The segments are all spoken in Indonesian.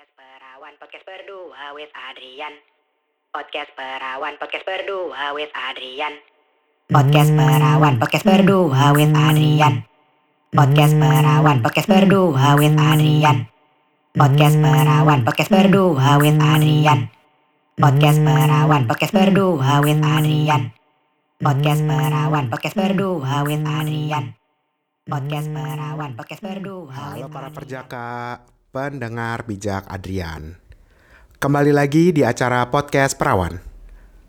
Podcast Perawan, podcast berdua with Adrian. Podcast Perawan, podcast berdua with Adrian. Podcast Perawan, podcast berdua with Adrian. Podcast Perawan, podcast berdua with Adrian. Podcast Perawan, podcast berdua with Adrian. Podcast Perawan, podcast berdua with Adrian. Podcast Perawan, podcast berdua with Adrian. Podcast Perawan, podcast berdua Halo para perjaka, pendengar bijak Adrian. Kembali lagi di acara podcast Perawan.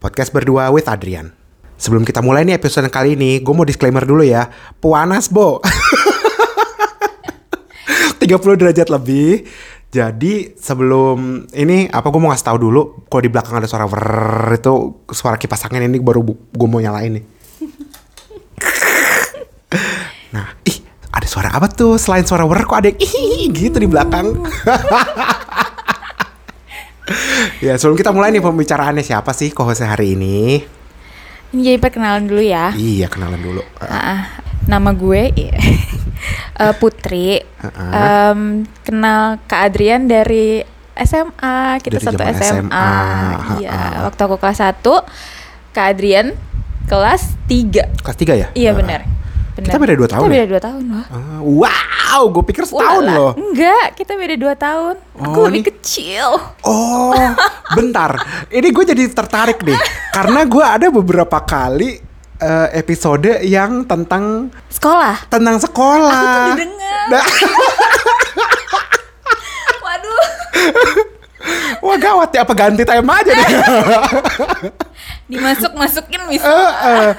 Podcast berdua with Adrian. Sebelum kita mulai nih episode kali ini, gue mau disclaimer dulu ya. Puanas, Bo. 30 derajat lebih. Jadi sebelum ini apa gue mau ngasih tahu dulu kalau di belakang ada suara vrrr itu suara kipas angin ini baru gue mau nyalain nih. Nah, suara apa tuh selain suara vrrr kok ada yang ih gitu di belakang. ya sebelum kita mulai nih pembicaraannya siapa sih co-host hari ini? Ini jadi perkenalan dulu ya. Iya kenalan dulu. Ah, nama gue iya. Eh, Putri. Em, kenal Kak Adrian dari SMA. Kita Dari satu SMA. SMA, Iya, waktu aku kelas 1, Kak Adrian kelas 3. Kelas 3 ya? Iya Ah. benar. Benar. Kita beda dua tahun Kita ya? beda 2 tahun loh. Ah, wow, gue pikir setahun Walah, loh. Enggak, kita beda 2 tahun. Aku Oh, lebih ini- kecil. Oh, bentar. Ini gue jadi tertarik nih. Karena gue ada beberapa kali eh, episode yang tentang Sekolah. tentang sekolah. Aku tuh didengar. Nah, Waduh. wah gawat ya apa ganti tema aja deh. Dimasuk-masukin bisa. Eh, eh.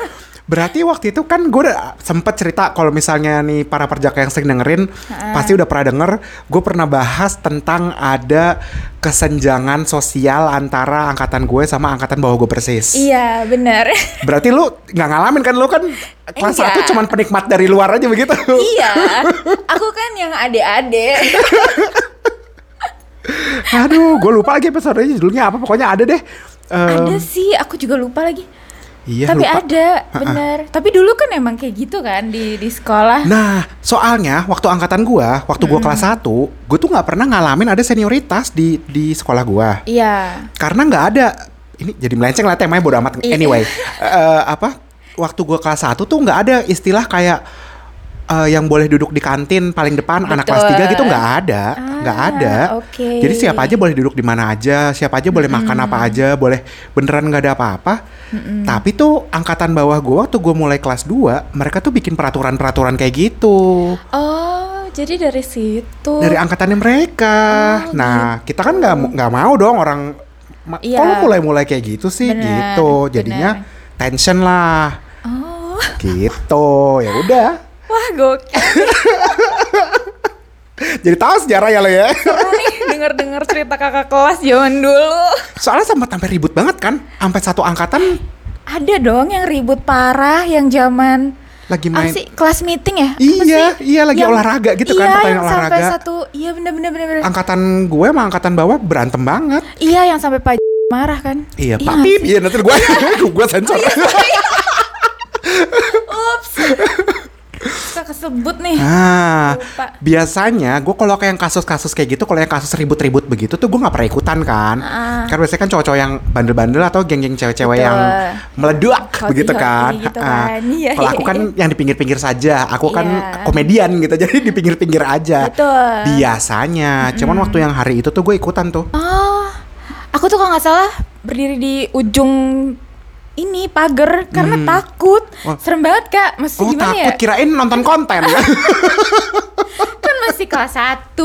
Berarti waktu itu kan gue udah sempet cerita kalau misalnya nih para perjaka yang sering dengerin pasti udah pernah denger gue pernah bahas tentang ada kesenjangan sosial antara angkatan gue sama angkatan bawah gue persis. Iya, benar. Berarti lu nggak ngalamin kan lu kan kelas. 1 cuman penikmat dari luar aja begitu. iya, aku kan yang adek-adek. Aduh, gue lupa lagi episodenya judulnya apa pokoknya ada deh. Em, ada sih, aku juga lupa lagi. Iya, Tapi lupa. ada, bener. Tapi dulu kan emang kayak gitu kan di di sekolah. Nah, soalnya waktu angkatan gua, waktu gua kelas 1, gua tuh nggak pernah ngalamin ada senioritas di di sekolah gua. Iya. Karena nggak ada. Ini jadi melenceng lah temanya bodo amat. Iya. Anyway, eh, apa? Waktu gua kelas 1 tuh nggak ada istilah kayak eh, yang boleh duduk di kantin paling depan anak kelas Betul. 3 gitu nggak ada, nggak Ah, ada. oke. Jadi siapa aja boleh duduk di mana aja, siapa aja boleh makan apa aja, boleh beneran nggak ada apa-apa. Tapi tuh angkatan bawah gua waktu gua mulai kelas 2, mereka tuh bikin peraturan-peraturan kayak gitu Oh, jadi dari situ. dari angkatannya mereka. Oh, nah, kita kan nggak nggak mau dong orang ma- Iya. kok mulai-mulai kayak gitu sih Bener, gitu. Jadinya tension lah. Oh, Gitu. Ya udah. Wah gokil. Jadi tahu sejarah ya lo ya. Seru nih denger-denger cerita kakak kelas zaman dulu. Soalnya sempat sampai ribut banget kan. Sampai satu angkatan Ada dong yang ribut parah yang zaman lagi main sih kelas meeting ya? Iya, sih? iya, lagi olahraga gitu kan, Iya, pertandingan yang sampai olahraga. satu, iya bener bener bener. angkatan gue sama angkatan bawah berantem banget. Iya, yang sampai Pak marah kan? Iya, Iya Pak Pip. Iya, nanti gue gue sensor. Ups. Suka kesebut nih. Nah, Lupa. biasanya gue kalau kayak yang kasus-kasus kayak gitu, kalau yang kasus ribut-ribut begitu tuh gue nggak pernah ikutan kan. Ah. Karena biasanya kan cowok-cowok yang bandel-bandel atau geng-geng cewek-cewek yang meledak Hoti-hoti begitu kan. gitu kan. Iya, kalau aku kan yang di pinggir-pinggir saja, aku kan Iya. komedian gitu, jadi di pinggir-pinggir aja. Betul. Biasanya, cuman waktu yang hari itu tuh gue ikutan tuh. Oh, aku tuh kalau nggak salah berdiri di ujung ini pagar karena takut. Oh. Serem banget kak. Masih Oh gimana takut ya? kirain nonton konten Kan masih kelas 1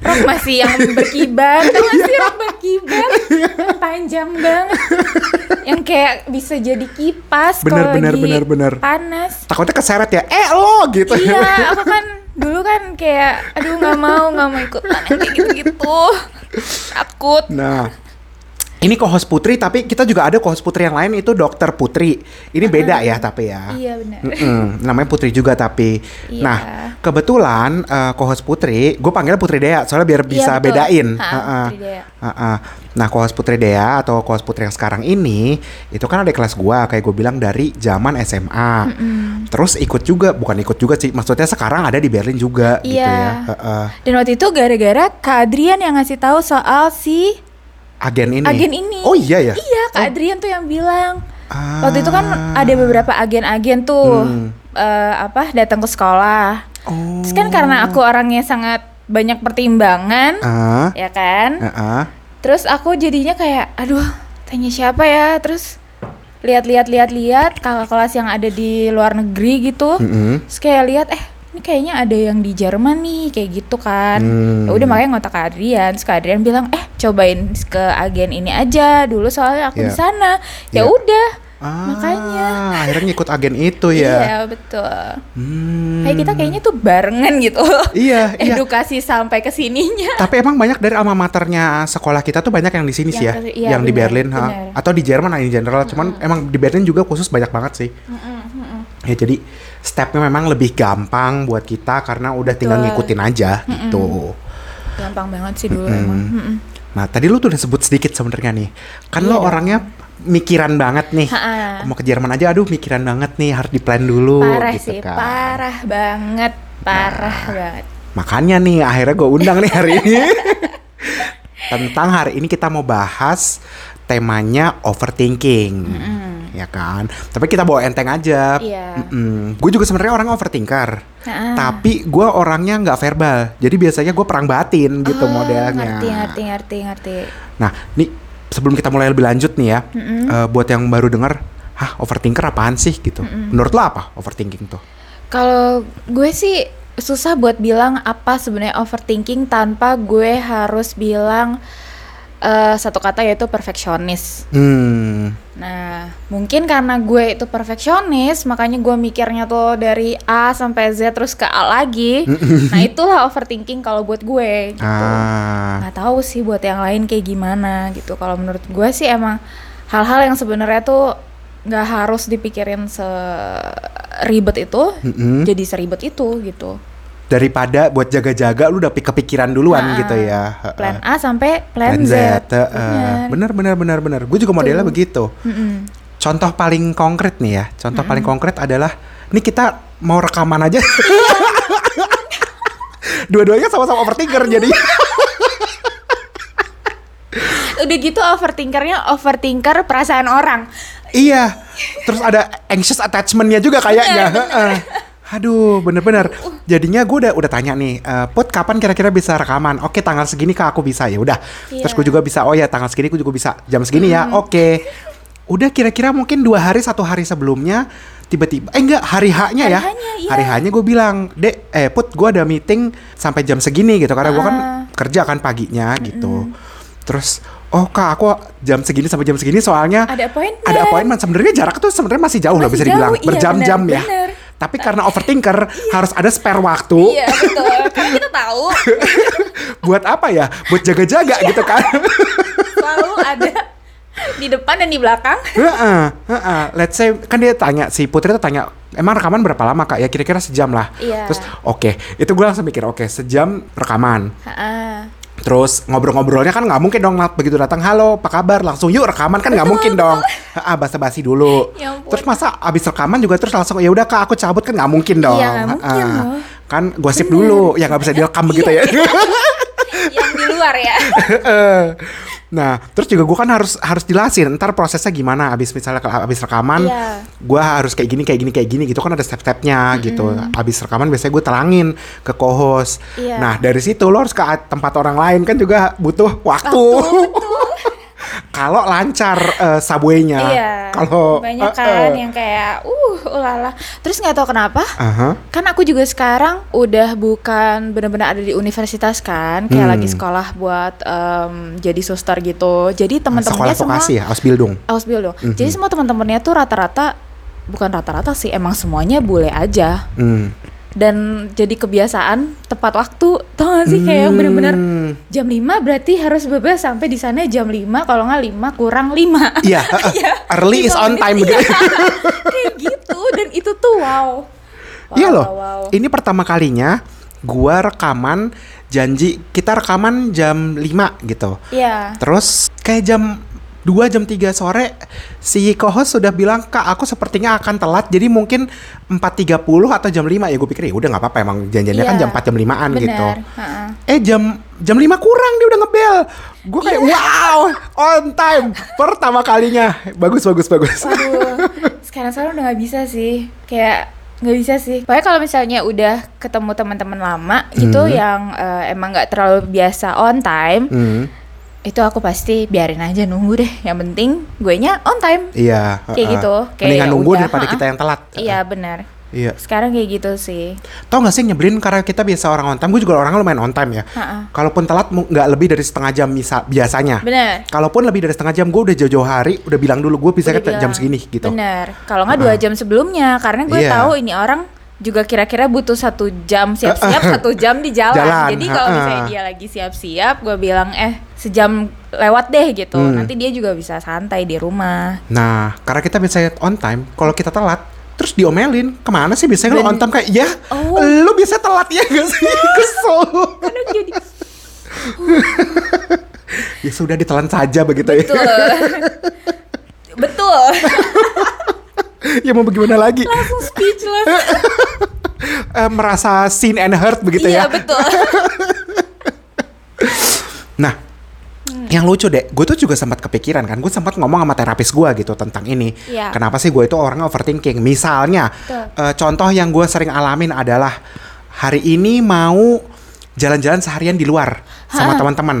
Rok masih yang berkibar Tau gak sih rok berkibar Panjang banget Yang kayak bisa jadi kipas Bener, kalau bener, lagi bener, bener. panas Takutnya keseret ya, eh lo gitu. Iya, aku kan dulu kan kayak aduh nggak mau nggak mau ikutan yang kayak gitu-gitu takut Nah, Ini co-host Putri, tapi kita juga ada co-host Putri yang lain itu Dokter Putri. Ini beda ya, tapi ya. Iya benar. Mm-mm, namanya Putri juga tapi. Iya. Nah, kebetulan eh, co-host Putri, gue panggilnya Putri Dea soalnya biar bisa Iya, betul. bedain. Ha, Ha-ha. Putri Dea. Ha-ha. Nah, co-host Putri Dea atau co-host Putri yang sekarang ini itu kan ada kelas gua kayak gue bilang dari zaman SMA. Terus ikut juga, bukan ikut juga sih, maksudnya sekarang ada di Berlin juga gitu Iya. ya. Ha-ha. Dan waktu itu gara-gara Kak Adrian yang ngasih tahu soal si Agen ini. agen ini. Oh iya ya. Iya, Kak Adrian tuh yang bilang. Ah. Waktu itu kan ada beberapa agen-agen tuh Hmm. eh, apa datang ke sekolah. Oh. Terus kan karena aku orangnya sangat banyak pertimbangan, Ah. ya kan? Ah. Terus aku jadinya kayak, aduh, tanya siapa ya? Terus lihat-lihat lihat-lihat kakak kelas yang ada di luar negeri gitu. Mm-mm. Terus kayak lihat, eh ini kayaknya ada yang di Jerman nih, kayak gitu kan. Hmm. Ya udah makanya ngotak Kak Adrian. Terus Kak Adrian bilang, eh cobain ke agen ini aja dulu soalnya aku di Iya. sana. Ya Iya. udah, Ah, makanya. akhirnya ngikut agen itu ya. Iya betul. Hmm. Kayak kita kayaknya tuh barengan gitu. Iya, iya. Edukasi sampai ke sininya. Tapi emang banyak dari alma maternya sekolah kita tuh banyak yang di sini sih ya, Yang ke- iya, yang di benar, Berlin, ha. atau di Jerman in general. Cuman emang di Berlin juga khusus banyak banget sih. Ya jadi stepnya memang lebih gampang buat kita karena udah tinggal Betul. ngikutin aja gitu. Gampang banget sih dulu Mm. emang. Mm-mm. Nah tadi lu tuh udah sebut sedikit sebenarnya nih, kan lo Iya. orangnya mikiran banget nih. Ha-ha. Mau ke Jerman aja, aduh mikiran banget nih, harus di plan dulu. Parah gitu sih, kan. Nah. parah banget, parah banget. Makanya nih akhirnya gue undang nih hari ini. Tentang hari ini kita mau bahas temanya overthinking. Ya kan? Tapi kita bawa enteng aja. Iya. Gue juga sebenarnya orang overthinker. Ha-ha. Tapi gue orangnya nggak verbal. Jadi biasanya gue perang batin gitu Oh, modelnya. Ngerti, ngerti, ngerti, ngerti. Nah, nih sebelum kita mulai lebih lanjut nih ya, eh, buat yang baru denger, hah overthinker apaan sih gitu? Menurut lo apa overthinking tuh? Kalau gue sih susah buat bilang apa sebenarnya overthinking tanpa gue harus bilang eh, satu kata yaitu perfeksionis. Hmm, Nah, mungkin karena gue itu perfeksionis, makanya gue mikirnya tuh dari A sampai Z terus ke A lagi. nah, itulah overthinking kalau buat gue gitu. ah, nggak tahu sih buat yang lain kayak gimana gitu kalau menurut gue sih emang hal-hal yang sebenarnya tuh nggak harus dipikirin seribet itu Mm-mm. jadi seribet itu gitu daripada buat jaga-jaga lu udah pi- kepikiran duluan Ah, gitu ya. Plan A sampai plan, Plan Z, heeh. Bener. bener bener bener bener. Gue juga modelnya begitu. Mm-mm. Contoh paling konkret nih ya. Contoh paling konkret adalah, nih kita mau rekaman aja. Dua-duanya sama-sama overthinker jadi. udah gitu overthinkernya overthinker perasaan orang Iya. Terus ada anxious attachment-nya juga kayaknya. Aduh, bener-bener. Jadinya gue udah udah tanya nih, eh, Put kapan kira-kira bisa rekaman? Oke, tanggal segini kak aku bisa ya. Udah. Terus Iya. gue juga bisa. Oh ya, tanggal segini gue juga bisa. Jam segini ya. Oke. Udah kira-kira mungkin dua hari satu hari sebelumnya tiba-tiba eh enggak hari H-nya ya. Hari H-nya, iya. Hari gue bilang, "Dek, eh Put, gue ada meeting sampai jam segini gitu karena gue kan Ah. kerja kan paginya gitu." Terus, "Oh, Kak, aku jam segini sampai jam segini soalnya ada appointment ada appointment sebenarnya jarak tuh sebenarnya masih jauh lah Masih bisa jauh, dibilang iya, berjam-jam ya. Tapi karena overthinker harus ada spare waktu. Iya betul. Karena kita tahu. Buat apa ya? Buat jaga-jaga gitu kan. Selalu ada di depan dan di belakang. Heeh, heeh. let's say kan dia tanya si Putri tuh tanya emang rekaman berapa lama kak? Ya kira-kira sejam lah. Iya. terus oke. Itu gue langsung mikir oke sejam rekaman. Ha-ha. Terus ngobrol-ngobrolnya kan nggak mungkin dong begitu datang halo apa kabar? Langsung yuk rekaman. Kan nggak mungkin dong. ah basa-basi dulu. Ya ampun. terus masa abis rekaman juga terus langsung ya udah kak aku cabut. Kan nggak mungkin dong. Iya, nggak mungkin loh. kan gosip dulu ya nggak bisa direkam begitu ya yang di luar ya nah terus juga gue kan harus harus jelasin ntar prosesnya gimana abis misalnya kalau abis rekaman Iya. gue harus kayak gini kayak gini kayak gini gitu kan ada step-stepnya gitu. Abis rekaman biasanya gue terangin ke co-host. Iya. nah dari situ lo harus ke tempat orang lain kan juga butuh waktu, kalau lancar eh, subway-nya iya kalau banyak eh, kan eh. yang kayak uh ulala terus nggak tahu kenapa Aha. kan aku juga sekarang udah bukan benar-benar ada di universitas kan kayak Hmm. lagi sekolah buat em, jadi suster gitu jadi sekolah teman-temannya semua vokasi ya Ausbildung Ausbildung Mhm. jadi semua teman-temannya tuh rata-rata bukan rata-rata sih emang semuanya bule aja hmm. Dan jadi kebiasaan tepat waktu tau gak sih kayak yang bener-bener Hmm. jam 5 berarti harus bebas sampai di sana jam 5 kalau nggak 5 kurang 5 Iya, early is on time begitu. kayak gitu dan itu tuh wow Wow, Iya loh. wow, wow. Ini pertama kalinya gua rekaman janji kita rekaman jam 5 gitu. Iya. Terus kayak jam 2 jam 3 sore si co-host sudah bilang kak aku sepertinya akan telat jadi mungkin 4.30 atau jam 5 ya gue pikir ya udah nggak apa-apa emang janjiannya kan Iya. jam 4 jam 5an Bener. gitu ha-ha. eh jam jam 5 kurang dia udah ngebel gue kayak Iya. wow on time pertama kalinya bagus bagus bagus Waduh, sekarang sekarang udah nggak bisa sih. Kayak nggak bisa sih. Pokoknya kalau misalnya udah ketemu teman-teman lama gitu yang eh, emang nggak terlalu biasa on time, Hmm, itu aku pasti biarin aja nunggu deh. Yang penting gue nya on time. iya Kayak uh-uh. gitu, kayak mendingan ya nunggu udah, daripada ha-ha. kita yang telat Iya benar. iya Sekarang kayak gitu sih. tau gak sih nyebelin karena kita biasa orang on time gue juga orang lumayan on time ya Ha-ha. kalaupun telat nggak lebih dari setengah jam misa, biasanya Bener. Kalaupun lebih dari setengah jam, gue udah jauh-jauh hari, udah bilang dulu gue bisa ke jam bilang. segini gitu. Bener. Kalau nggak dua jam sebelumnya, karena gue Iya. tahu ini orang juga kira-kira butuh satu jam siap-siap satu jam di jalan. Jalan, Jadi kalau misalnya dia lagi siap-siap, gue bilang eh sejam lewat deh gitu. Hmm. Nanti dia juga bisa santai di rumah. Nah, karena kita biasanya on time, kalau kita telat, terus diomelin, ke mana sih biasanya Ben- on time kayak, ya, Oh. lo biasa telat ya gak sih? Kesel. Jadi ya sudah ditelan saja begitu ya. betul. betul. ya mau bagaimana lagi? Langsung speechless. Eh, merasa seen and hurt begitu iya ya. betul. Nah, yang lucu deh, gue tuh juga sempat kepikiran kan, gue sempat ngomong sama terapis gue gitu tentang ini. Iya. Kenapa sih gue itu orangnya overthinking? Misalnya, Betul. eh, contoh yang gue sering alamin adalah hari ini mau jalan-jalan seharian di luar sama Ha. teman-teman.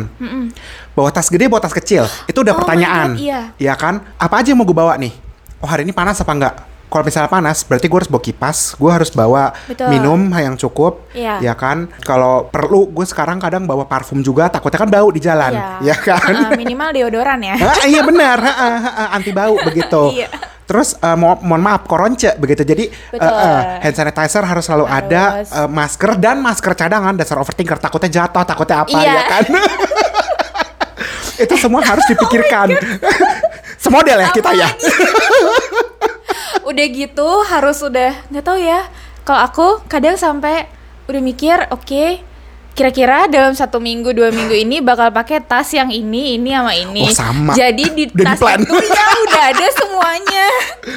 Bawa tas gede, bawa tas kecil, itu udah Oh pertanyaan. God, iya. Iya kan? Apa aja yang mau gue bawa nih? Oh hari ini panas apa enggak? Kalau misalnya panas, berarti gue harus bawa kipas, gue harus bawa Betul. minum yang cukup, Iya. ya kan? Kalau perlu, gue sekarang kadang bawa parfum juga, takutnya kan bau di jalan, Iya. ya kan? Ah, minimal deodoran ya. Ah, iya benar, ha, ha, ha, ha, anti bau begitu. Iya. Terus eh, mo- mohon maaf koronce begitu. Jadi Betul. eh, hand sanitizer harus selalu ada, Harus. eh, masker dan masker cadangan dasar overthinker takutnya jatuh, takutnya apa. Oh ya kan? Itu semua harus dipikirkan. Semodel ya kita ya. Udah gitu harus udah nggak tahu ya kalau aku kadang sampai udah mikir oke kira-kira dalam satu minggu dua minggu ini bakal pakai tas yang ini ini sama ini Oh, sama. jadi di Udah tas di-plan. itu ya udah ada semuanya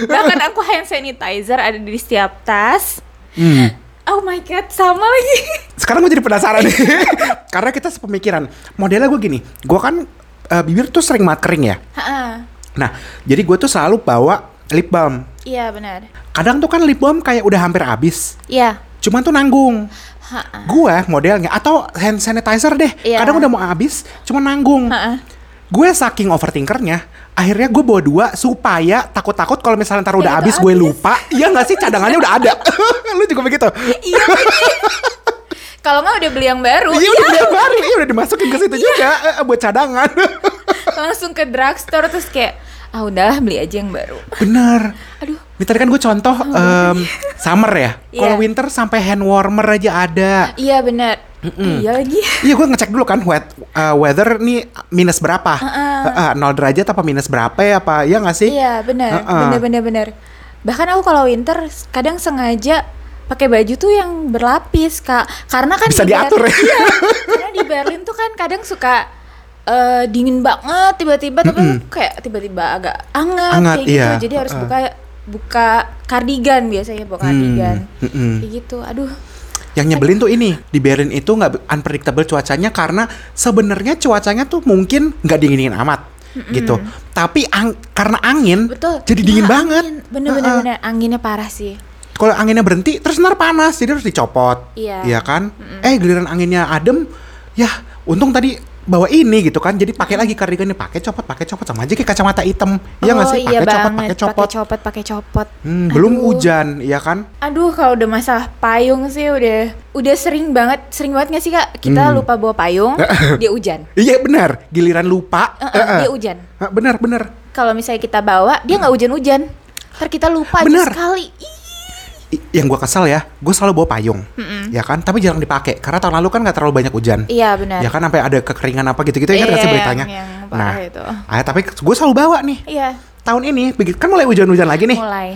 bahkan aku hand sanitizer ada di setiap tas Hmm. oh my god sama lagi Sekarang gue jadi penasaran nih. Karena kita sepemikiran. Modelnya gue gini, gue kan eh, bibir tuh sering banget kering ya. Ha-ha. Nah, jadi gue tuh selalu bawa lip balm. Iya benar Kadang tuh kan lip balm kayak udah hampir habis. iya Cuman tuh nanggung. Ha-ha. Gue modelnya atau hand sanitizer deh. Iya. Kadang udah mau habis, cuman nanggung. Ha-ha. Gue saking overthinkernya, akhirnya gue bawa dua supaya takut-takut kalau misalnya ntar udah habis gue lupa. Iya nggak sih cadangannya udah ada. Lu juga begitu. iya kalau nggak udah beli yang baru Iya udah beli yang baru, iya udah dimasukin ke situ juga eh, buat cadangan. langsung ke drugstore terus kayak ah udahlah beli aja yang baru Bener. aduh Ini tadi kan gue contoh em, summer ya. Iya. Kalau winter sampai hand warmer aja ada. iya benar iya lagi Iya gue ngecek dulu kan wet, uh, weather nih minus berapa? Heeh, nol derajat apa minus berapa ya apa? Iya nggak sih? iya benar Heeh. benar benar benar bahkan aku kalau winter kadang sengaja pakai baju tuh yang berlapis kak karena kan Bisa di diatur ya. Iya, karena di Berlin tuh kan kadang suka eh, dingin banget tiba-tiba tapi kayak tiba-tiba agak hangat, Hangat, kayak gitu iya. jadi harus Heeh. buka buka kardigan biasanya buka kardigan Hmm, mm-mm. kayak gitu aduh Yang nyebelin tuh ini di Berlin itu nggak unpredictable cuacanya karena sebenarnya cuacanya tuh mungkin nggak dingin dingin amat gitu. Tapi ang- karena angin betul jadi Iya, dingin banget. angin. bener-bener bener anginnya parah sih Kalau anginnya berhenti terus ntar panas jadi harus dicopot. Iya. kan? Eh giliran anginnya adem, ya untung tadi bawa ini gitu kan. Jadi pakai lagi kardigannya pakai copot, pakai copot sama aja kayak kacamata hitam. Iya nggak oh sih? iya Pakai copot, banget pakai copot. copot pakai copot Hmm, belum hujan, ya kan? Aduh, kalau udah masalah payung sih udah udah sering banget, sering banget gak sih kak? Kita Hmm. lupa bawa payung, dia hujan. Iya benar, giliran lupa. Eh, eh, eh, eh. dia hujan. Benar, benar. Kalau misalnya kita bawa, dia nggak hujan-hujan. Ntar kita lupa Bener. aja sekali. Yang gue kesel ya, gue selalu bawa payung, ya kan? Tapi jarang dipakai karena tahun lalu kan nggak terlalu banyak hujan. Iya benar. Ya kan sampai ada kekeringan apa gitu-gitu kan Iya, sih beritanya. yang- yang nah, itu. ah, tapi gue selalu bawa nih. Iya, Tahun ini begitu kan mulai hujan-hujan lagi nih. mulai.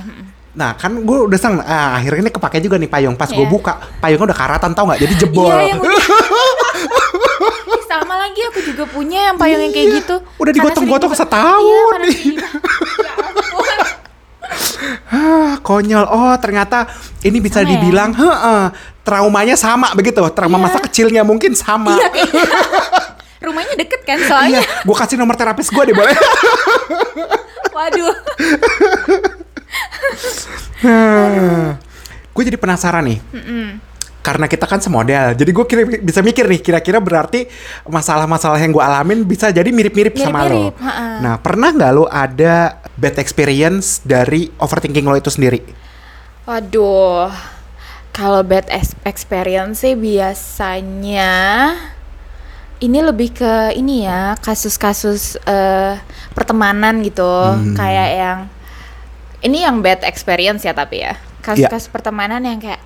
Nah kan gue udah seneng, ah, akhirnya ini kepake juga nih payung. Pas gue Iya. buka, payungnya udah karatan tau nggak? Jadi jebol. Iya, sama lagi aku juga punya yang payung yang kayak Iya, gitu. udah digotong-gotong setahun Iya, karena nih. sering dipa- Ya ampun. Ah, konyol. Oh ternyata ini bisa Sama ya? dibilang, heeh, traumanya sama begitu. Trauma Iya. masa kecilnya mungkin sama. Iya, kayaknya. Rumahnya deket kan soalnya. Iya, gue kasih nomor terapis gue deh boleh. Waduh. gue jadi penasaran nih. Karena kita kan semodel, jadi gue kira bisa mikir nih, kira-kira berarti masalah-masalah yang gue alamin bisa jadi mirip-mirip sama lo. Mirip-mirip, ha-ha. Nah, pernah nggak lo ada bad experience dari overthinking lo itu sendiri? Waduh. Kalau bad experience sih biasanya ini lebih ke ini ya kasus-kasus eh, pertemanan gitu Hmm. kayak yang ini yang bad experience ya tapi ya kasus-kasus pertemanan yang kayak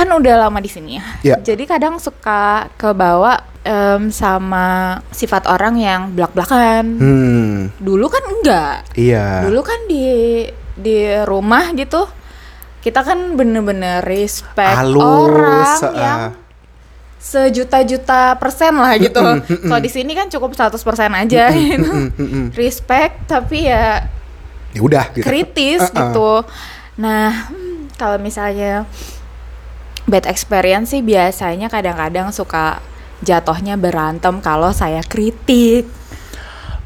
kan udah lama di sini ya Iya. jadi kadang suka kebawa em, sama sifat orang yang belak-belakan Hmm, dulu kan enggak iya. dulu kan di di rumah gitu kita kan bener-bener respect Halus, orang uh, yang sejuta-juta persen lah gitu. Mm-mm. Kalau di sini kan cukup 100% aja gitu. Mm, mm, mm. Respect tapi ya Ya udah gitu. kritis Uh-uh. gitu. Nah, hmm, kalau misalnya bad experience sih biasanya kadang-kadang suka jatuhnya berantem kalau saya kritik.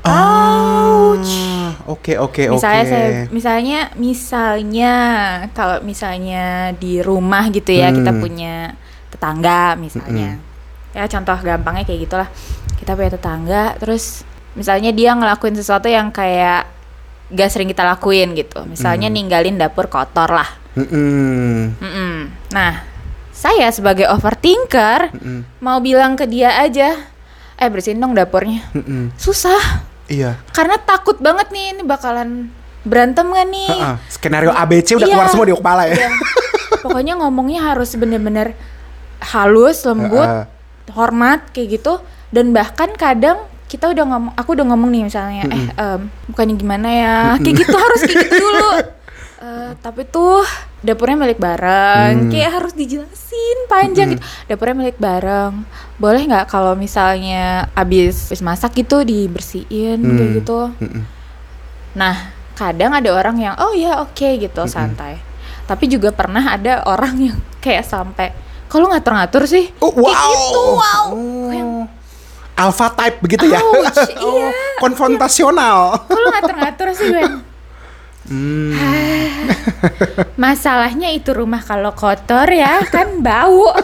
Ouch. Ah, Oke oke oke. misalnya saya misalnya misalnya kalau misalnya di rumah gitu ya kita Hmm. punya tetangga misalnya ya contoh gampangnya kayak gitulah kita punya tetangga terus misalnya dia ngelakuin sesuatu yang kayak gak sering kita lakuin gitu misalnya Hmm. ninggalin dapur kotor lah Mm-mm. Mm-mm. nah saya sebagai overthinker Mm-mm. mau bilang ke dia aja eh bersihin dong dapurnya Mm-mm. susah Iya. karena takut banget nih ini bakalan berantem gak nih Ha-ha. Skenario ABC udah Iya. keluar semua di kepala ya. Iya. pokoknya ngomongnya harus bener-bener halus lembut Ha-ha. hormat kayak gitu dan bahkan kadang kita udah ngomong aku udah ngomong nih misalnya eh em, bukannya gimana ya kayak gitu harus kayak gitu dulu Eh, tapi tuh dapurnya milik bareng Hmm. kayak harus dijelasin panjang gitu dapurnya milik bareng boleh nggak kalau misalnya abis, abis masak gitu dibersihin kayak Hmm. gitu Mm-mm. Nah, kadang ada orang yang oh ya oke gitu santai. Tapi juga pernah ada orang yang kayak sampai kalau ngatur-ngatur sih. Oh, wow. Kayak gitu, wow. Oh. Alpha type begitu ya. Ouch, oh, iya. konfrontasional. Kalau ngatur-ngatur sih gue. Hmm. Masalahnya itu rumah kalau kotor ya kan bau.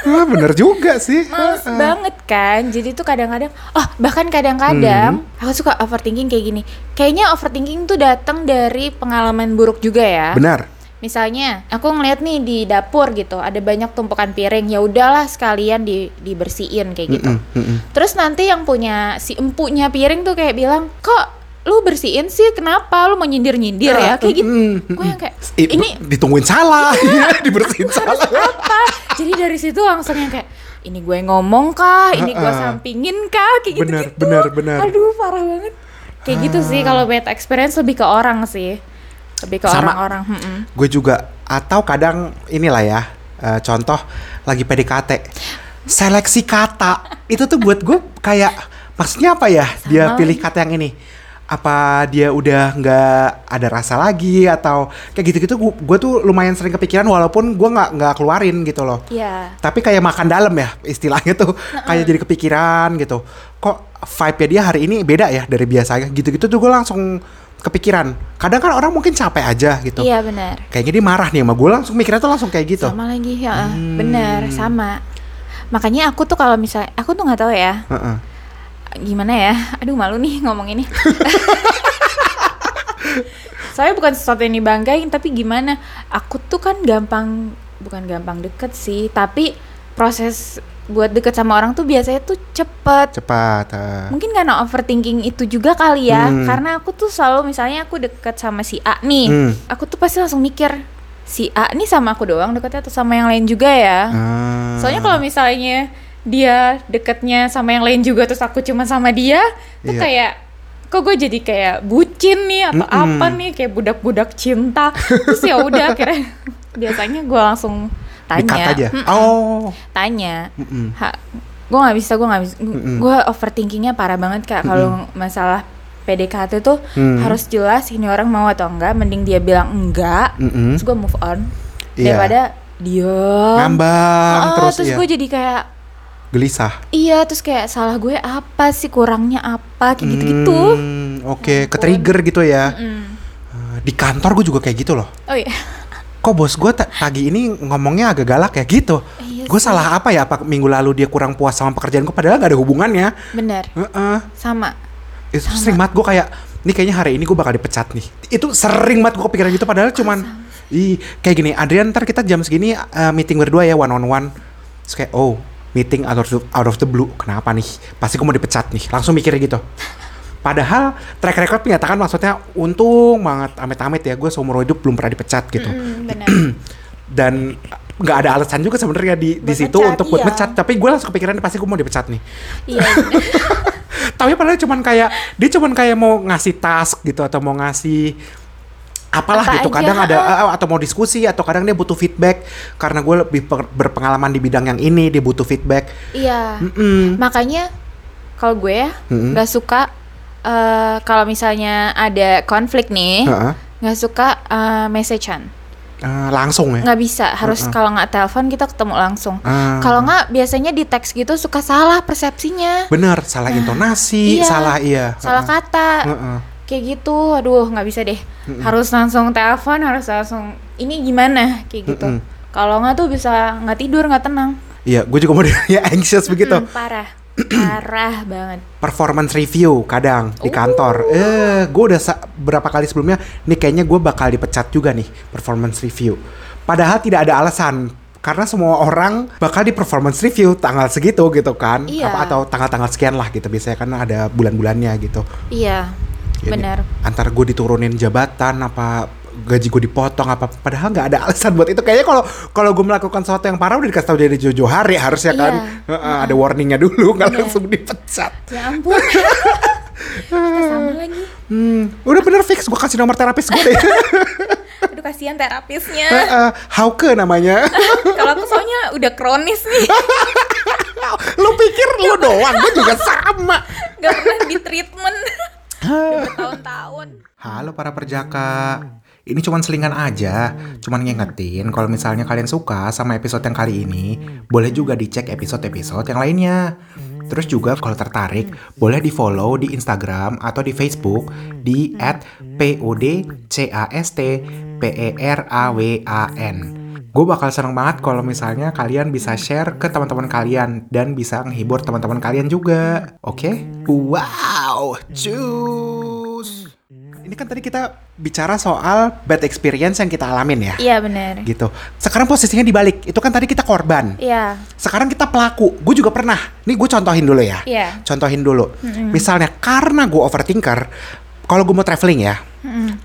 Ah, bener juga sih. Males banget kan. Jadi tuh kadang-kadang oh bahkan kadang-kadang Hmm. aku suka overthinking kayak gini. Kayaknya overthinking tuh datang dari pengalaman buruk juga ya. Benar. Misalnya, aku ngeliat nih di dapur gitu, ada banyak tumpukan piring. Ya udahlah sekalian di dibersihin kayak gitu. Mm-mm, mm-mm. Terus nanti yang punya si empunya piring tuh kayak bilang, "Kok lu bersihin sih? Kenapa lu mau nyindir-nyindir ya?" Kayak gitu. Mm, Gue yang kayak, "Ini ditungguin salah, dibersihin salah. apa?" Jadi dari situ langsung yang kayak, "Ini gue ngomong kah? Ini gue sampingin kah?" Kayak Benar, gitu-gitu. benar, benar. Aduh, parah banget. Kayak gitu sih kalau bad experience lebih ke orang sih. Lebih ke orang-orang. Mm-mm. Gue juga atau kadang inilah ya eh, contoh lagi PDKT seleksi kata itu tuh buat gue kayak maksudnya apa ya dia Sama pilih kata yang ini apa dia udah nggak ada rasa lagi atau kayak gitu-gitu gue tuh lumayan sering kepikiran walaupun gue nggak nggak keluarin gitu loh Iya. tapi kayak makan dalam ya istilahnya tuh kayak jadi kepikiran gitu kok vibe-nya dia hari ini beda ya dari biasanya gitu-gitu tuh gue langsung kepikiran kadang kan orang mungkin capek aja gitu Iya benar. kayaknya dia marah nih sama gue langsung mikirnya tuh langsung kayak gitu Sama lagi ya, Hmm. bener sama. Makanya aku tuh kalau misalnya aku tuh nggak tahu ya Heeh. Gimana ya. Aduh malu nih ngomong ini. Soalnya bukan sesuatu yang dibanggain tapi gimana? Aku tuh kan gampang bukan gampang deket sih, tapi proses buat deket sama orang tuh biasanya tuh cepet Cepat. ah. mungkin karena overthinking itu juga kali ya Hmm. karena aku tuh selalu misalnya aku deket sama si A nih Hmm. aku tuh pasti langsung mikir si A nih sama aku doang deketnya atau sama yang lain juga ya Ah. soalnya kalau misalnya dia deketnya sama yang lain juga terus aku cuma sama dia tuh Iya. kayak kok gue jadi kayak bucin nih atau Mm-mm. apa nih kayak budak-budak cinta terus ya udah akhirnya biasanya gue langsung Dikat tanya aja. Mm-mm, Oh. tanya Mm-mm. ha, gue nggak bisa gue nggak bisa Mm-mm. gue overthinkingnya parah banget kak kalau masalah PDKT tuh Hmm. harus jelas ini orang mau atau enggak mending dia bilang enggak Mm-mm. terus gue move on Iya. daripada dia Ngambang terus, terus iya. gue jadi kayak gelisah. iya terus kayak salah gue apa sih kurangnya apa kayak gitu-gitu Hmm, Oke, ke trigger gitu ya. Mm. Eh, Di kantor gue juga kayak gitu loh. oh iya Kok bos gue pagi ini ngomongnya agak galak ya gitu. Iya gue salah apa ya? Apa minggu lalu dia kurang puas sama pekerjaan gue? Padahal gak ada hubungannya. bener Heeh. sama Itu sering banget gue kayak, nih kayaknya hari ini gue bakal dipecat nih. Itu sering banget gue kepikiran gitu. Padahal cuman, ih kayak gini. Adrian ntar kita jam segini eh, meeting berdua ya one on one. Terus kayak, oh meeting out of the, out of the blue. Kenapa nih? Pasti gue mau dipecat nih. Langsung mikir gitu. Padahal track record menyatakan maksudnya untung banget amit-amit ya gue seumur hidup belum pernah dipecat gitu Mm, dan nggak ada alasan juga sebenarnya di di situ mecat, untuk buat iya. mecat tapi gue langsung kepikiran pasti gue mau dipecat nih iya tapi padahal cuman kayak dia cuman kayak mau ngasih task gitu atau mau ngasih apalah Apa gitu aja, kadang ada eh, atau mau diskusi atau kadang dia butuh feedback karena gue lebih berpengalaman di bidang yang ini dia butuh feedback iya Mm-mm. makanya kalau gue ya nggak suka eh, kalau misalnya ada konflik nih nggak suka uh, messagean Eh, langsung ya nggak bisa harus Heeh. kalau nggak telepon kita ketemu langsung Ah. kalau nggak biasanya di teks gitu suka salah persepsinya bener salah intonasi iya. salah iya salah Heeh. kata Heeh. Kayak gitu. Aduh nggak bisa deh. Harus langsung telepon harus langsung ini gimana? kayak gitu. Mm-mm. kalau nggak tuh bisa nggak tidur nggak tenang. Iya gue juga mau ya anxious begitu. Hmm, parah. Parah banget. Performance review kadang di kantor. Eh, gue udah berapa kali sebelumnya nih kayaknya gue bakal dipecat juga nih performance review. Padahal tidak ada alasan karena semua orang bakal di performance review tanggal segitu gitu kan, Iya. apa atau tanggal-tanggal sekian lah gitu biasanya kan ada bulan-bulannya gitu. iya Ini benar. Antar gue diturunin jabatan apa gaji gue dipotong apa padahal nggak ada alasan buat itu. Kayaknya kalau kalau gue melakukan sesuatu yang parah udah dikasih tahu dari jojo hari harusnya kan? Iya. Heeh, ada warningnya dulu nggak Bener. langsung dipecat. Ya ampun. Kita sama lagi. Hmm, udah bener fix. Gue kasih nomor terapis gue deh. aduh kasihan terapisnya. Heeh, Hauke namanya. kalau aku soalnya udah kronis nih. Lu pikir lu doang, gue juga sama. nggak pernah di treatment udah bertahun-tahun Halo para perjaka. Ini cuman selingan aja, cuman ngingetin kalau misalnya kalian suka sama episode yang kali ini, boleh juga dicek episode-episode yang lainnya. Terus juga kalau tertarik, boleh di follow di Instagram atau di Facebook di @podcastperawan. Gue bakal seneng banget kalau misalnya kalian bisa share ke teman-teman kalian dan bisa menghibur teman-teman kalian juga. Oke? Wow, cus. Ini kan tadi kita bicara soal bad experience yang kita alamin ya. iya benar Gitu. Sekarang posisinya dibalik. Itu kan tadi kita korban. iya Sekarang kita pelaku. Gue juga pernah. Nih gue contohin dulu ya. Iya. Contohin dulu. Misalnya karena gue overthinker, kalau gue mau traveling ya,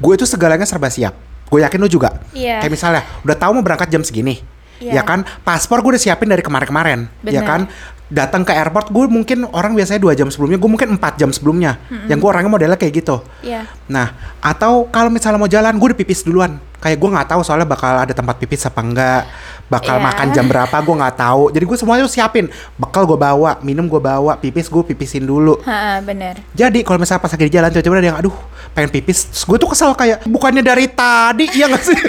gue itu segalanya serba siap. Gue yakin lu juga. Iya. Kayak misalnya, udah tahu mau berangkat jam segini. Iya. Ya kan, paspor gue udah siapin dari kemarin-kemarin. Ya kan, datang ke airport gue mungkin orang biasanya dua jam sebelumnya, gue mungkin empat jam sebelumnya. Yang gue orangnya modelnya kayak gitu. iya Nah, atau kalau misalnya mau jalan, gue udah pipis duluan. Kayak gue nggak tahu soalnya bakal ada tempat pipis apa enggak, bakal Iya. makan jam berapa, gue nggak tahu. Jadi gue semuanya tuh siapin. Bekal gue bawa, minum gue bawa, pipis gue pipisin dulu. Ha, benar Jadi kalau misalnya pas lagi di jalan tiba-tiba ada yang aduh pengen pipis, terus gue tuh kesel kayak bukannya dari tadi, iya gak sih?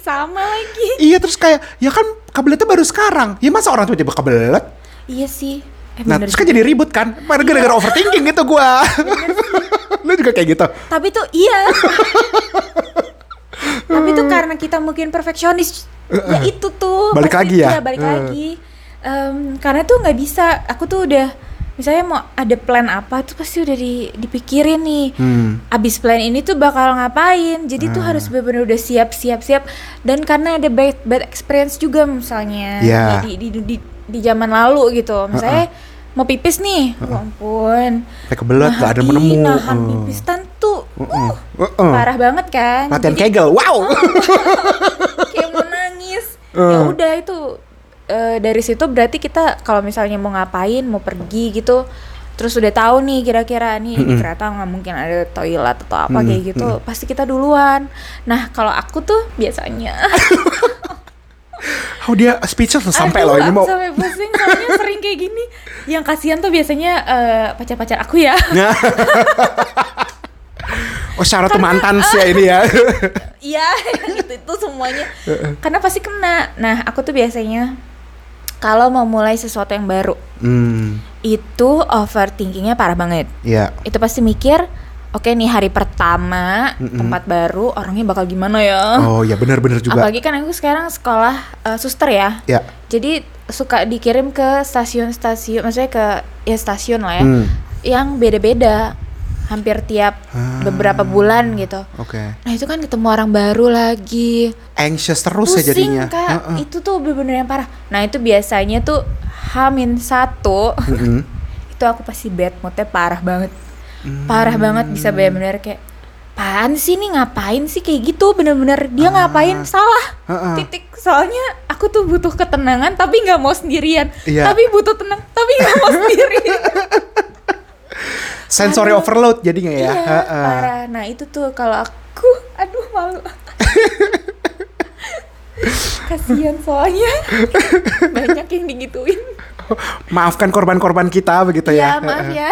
sama lagi iya terus kayak ya kan kebeletnya baru sekarang, ya masa orang tiba-tiba kebelet? Iya sih. Eh, Nah terus kan jadi ribut kan, Padahal gara-gara overthinking gitu gue. Lu juga kayak gitu. tapi tuh iya. Tapi tuh karena kita mungkin perfeksionis ya itu tuh Balik lagi ya? iya, balik Eh. lagi. Em, karena tuh nggak bisa. Aku tuh udah misalnya mau ada plan apa tuh pasti udah di, dipikirin nih. Hmm. abis plan ini tuh bakal ngapain? Jadi tuh harus benar-benar udah siap siap dan karena ada bad, bad experience juga misalnya. Iya. di, di, di, di, di zaman lalu gitu. Misalnya mau pipis nih, ya ampun. Kayak kebelet, gak ada menemu. Nahan Uh. pipis tan tuh Uh-uh. Uh-uh. parah banget kan. Latihan Jadi kegel, wow. kayak mau nangis. Uh. Ya udah itu eh, dari situ berarti kita kalau misalnya mau ngapain, mau pergi gitu, terus udah tahu nih kira-kira nih di kereta nggak mungkin ada toilet atau apa kayak gitu, pasti kita duluan. Nah kalau aku tuh biasanya Oh dia speechless loh, sampai loh ini mau. sampai pusing soalnya sering kayak gini. Yang kasihan tuh biasanya eh, pacar-pacar aku ya. Oh syarat tuh mantan sih ya ini ya. Iya, itu itu semuanya. Karena pasti kena. Nah, aku tuh biasanya kalau mau mulai sesuatu yang baru, hmm, itu overthinkingnya parah banget. ya. Itu pasti mikir, oke nih hari pertama tempat baru, orangnya bakal gimana ya? Oh ya benar-benar juga. Apalagi kan aku sekarang sekolah eh, suster ya. Ya. Jadi suka dikirim ke stasiun-stasiun, maksudnya ke ya stasiun lah ya, Hmm. yang beda-beda, hampir tiap Ah. beberapa bulan gitu. Oke. Nah itu kan ketemu orang baru lagi, Anxious terus ya pusing jadinya. kak, Heeh. itu tuh bener-bener yang parah. Nah itu biasanya tuh Hamin satu, Mm-mm. itu aku pasti bad moodnya parah banget, parah banget bisa bener-bener kayak, apaan sih nih ngapain sih kayak gitu, bener-bener dia ngapain salah, Ah. Heeh. titik. Soalnya aku tuh butuh ketenangan tapi nggak mau sendirian, Iya. tapi butuh tenang tapi nggak mau sendirian. Sensory overload jadinya ya. Iya, Heeh. parah. Nah itu tuh kalau aku, aduh malu. Kasihan soalnya banyak yang digituin. Maafkan korban-korban kita begitu ya. Ya maaf ya.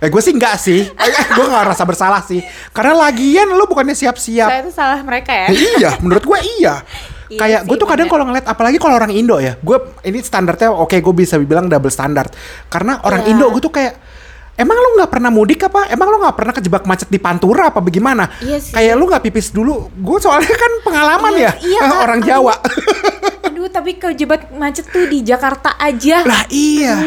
Eh gue sih enggak sih. Eh, gue gak rasa bersalah sih. Karena lagian lu bukannya siap-siap. Saya itu salah mereka ya. Eh, iya, menurut gue iya. Iya Kayak gue tuh kadang kalau ngeliat, apalagi kalau orang Indo ya, gue ini standarnya oke gue bisa bilang double standard. Karena orang Iya. Indo gue tuh kayak, emang lu nggak pernah mudik apa? Emang lu nggak pernah kejebak macet di Pantura apa bagaimana? Iya sih. Kayak lu nggak pipis dulu. Gue soalnya kan pengalaman Iya, ya, iya, Kak. orang Aduh. Jawa. Aduh tapi kejebak macet tuh di Jakarta aja. lah iya.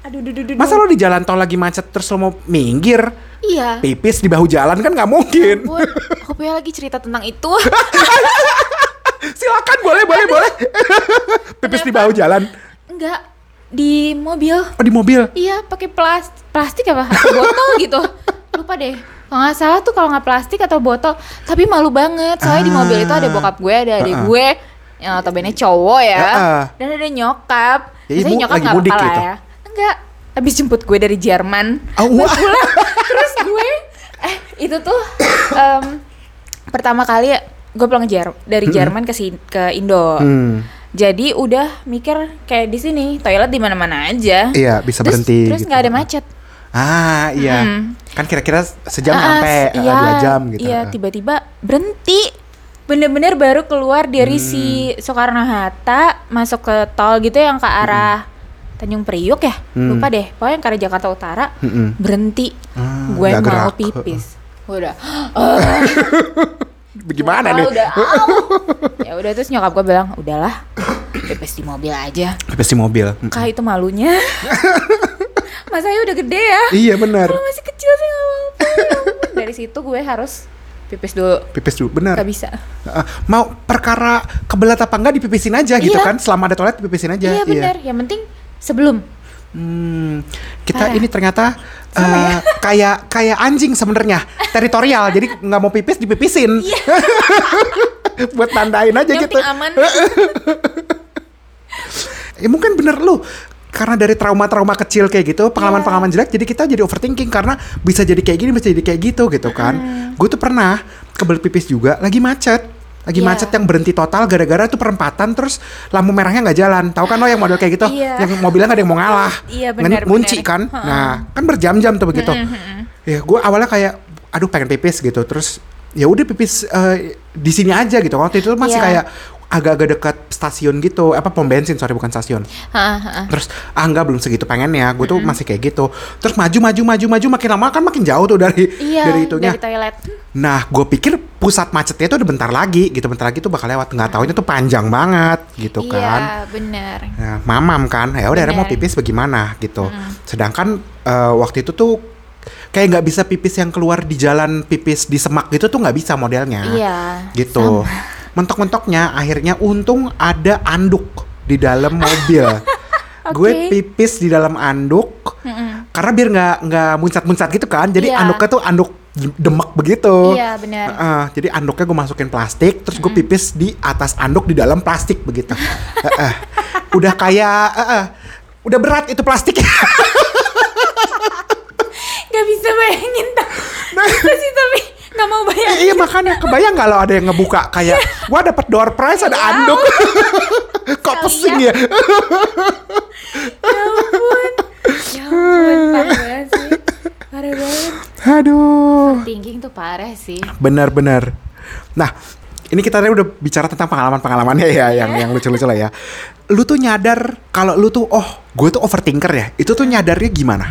Aduh, aduh, aduh, aduh. Masa lu di jalan tol lagi macet terus lu mau minggir? Iya. Pipis di bahu jalan kan nggak mungkin. Ampun, aku punya lagi cerita tentang itu. Silakan boleh boleh boleh. Pipis di bahu jalan. Enggak, di mobil. Oh di mobil. Iya, pakai plas plastik apa? Botol gitu. Lupa deh. Kalau nggak salah tuh kalau nggak plastik atau botol, tapi malu banget. Soalnya di mobil itu ada bokap gue, ada adik Ah. gue, yang notabene cowok ya, Ah. dan ada nyokap. Ya, Biasanya ibu nyokap nggak apa-apa gitu. lah ya. Enggak, habis jemput gue dari Jerman. Oh, Buat wah. pulang. Terus gue, eh itu tuh em, pertama kali gue pulang Jer dari Jerman ke sin- ke Indo. Hmm. Jadi udah mikir kayak di sini toilet di mana-mana aja. Iya, bisa Terus- berhenti Terus gitu. nggak ada macet. Ah iya, Hmm. kan kira-kira sejam Ah, sampai eh, iya, dua jam gitu. Iya, Eh. tiba-tiba berhenti. Bener-bener baru keluar dari si Hmm. Soekarno Hatta masuk ke tol gitu yang ke arah Tanjung Priuk ya. Hmm. Lupa deh. Pokoknya yang ke arah Jakarta Utara Mm-mm. berhenti. Ah, gue mau gerak. pipis. Udah. Bagaimana Oh, nih? Udah. ya udah terus nyokap gue bilang, "Udahlah. Pipis di mobil aja." Pipis di mobil. Kak itu malunya. Mas saya udah gede ya. Iya benar. Kalau masih kecil sih nggak apa-apa. ya. Dari situ gue harus pipis dulu. Pipis dulu, benar. Gak bisa. Ah, mau perkara kebelat apa enggak dipipisin aja gitu Iya. kan? Selama ada toilet dipipisin aja. Iya benar. Yang penting sebelum. Hmm, kita Parah. ini ternyata Sama ya? kayak kayak anjing sebenarnya. Teritorial jadi nggak mau pipis dipipisin. Buat tandain aja Yang gitu. aman. ya mungkin bener lu. Karena dari trauma-trauma kecil kayak gitu pengalaman-pengalaman jelek jadi kita jadi overthinking karena bisa jadi kayak gini bisa jadi kayak gitu gitu kan. Gue tuh pernah kebelet pipis juga lagi macet lagi Iya. macet yang berhenti total gara-gara tuh perempatan terus lampu merahnya nggak jalan. Tahu kan lo yang model kayak gitu? Iya. yang mobilnya nggak ada yang mau ngalah. Iya, Ngen- benar, ngunci kan? Heeh. nah kan berjam-jam tuh begitu. Ya gue awalnya kayak aduh pengen pipis gitu. Terus ya udah pipis eh, di sini aja gitu. Waktu itu masih Iya. kayak agak-agak dekat stasiun gitu. Apa pom bensin sorry bukan stasiun. Ha, ha, terus ah enggak belum segitu pengennya. Gue tuh masih kayak gitu. Terus maju maju maju maju makin lama kan makin jauh tuh dari Iya, dari itunya. dari toilet. nah gue pikir pusat macetnya tuh udah bentar lagi gitu. Bentar lagi tuh bakal lewat. Nggak taunya tuh panjang banget gitu kan. Iya, benar. Nah, mamam kan, ya udah mau pipis bagaimana gitu. Sedangkan eh, waktu itu tuh kayak nggak bisa pipis yang keluar di jalan pipis di semak gitu tuh nggak bisa modelnya. Iya. Gitu. Mentok-mentoknya akhirnya untung ada anduk di dalam mobil. gue Oke. pipis di dalam anduk karena biar nggak nggak muncat-muncat gitu kan jadi Iya. anduknya tuh anduk demek begitu Iya, benar. Heeh, jadi anduknya gue masukin plastik terus gue pipis di atas anduk di dalam plastik begitu Heeh. udah kayak heeh, udah berat itu plastik Gak bisa bayangin tak. Sih tapi gak mau bayangin. iya makanya kebayang nggak lo ada yang ngebuka kayak wah dapat door prize ada anduk kok pesing ya Ya ampun. Ya ampun, parah sih. Parah banget. aduh Thinking tuh parah sih. Benar-benar. Nah, ini kita tadi udah bicara tentang pengalaman-pengalamannya ya, yang yang lucu-lucu lah ya. Lu tuh nyadar kalau lu tuh, oh, gue tuh overthinker ya. Itu tuh nyadarnya gimana?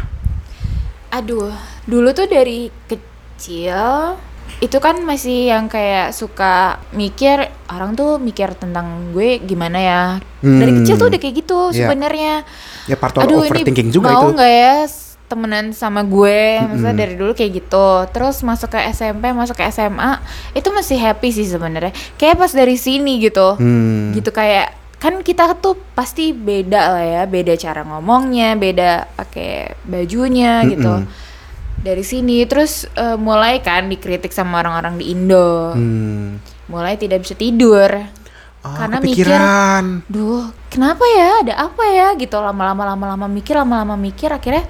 Aduh, dulu tuh dari kecil itu kan masih yang kayak suka mikir orang tuh mikir tentang gue gimana ya. Dari Hmm. kecil tuh udah kayak gitu Iya. sebenarnya. Ya part of Aduh overthinking ini juga mau nggak ya temenan sama gue, maksudnya dari dulu kayak gitu. Terus masuk ke SMP, masuk ke SMA, itu masih happy sih sebenarnya. Kayak pas dari sini gitu, Hmm. gitu kayak kan kita tuh pasti beda lah ya, beda cara ngomongnya, beda pakai bajunya gitu. Dari sini terus eh, mulai kan dikritik sama orang-orang di Indo, Hmm. mulai tidak bisa tidur. Oh, Karena mikir, kepikiran. duh kenapa ya ada apa ya gitu lama-lama lama-lama mikir lama-lama mikir akhirnya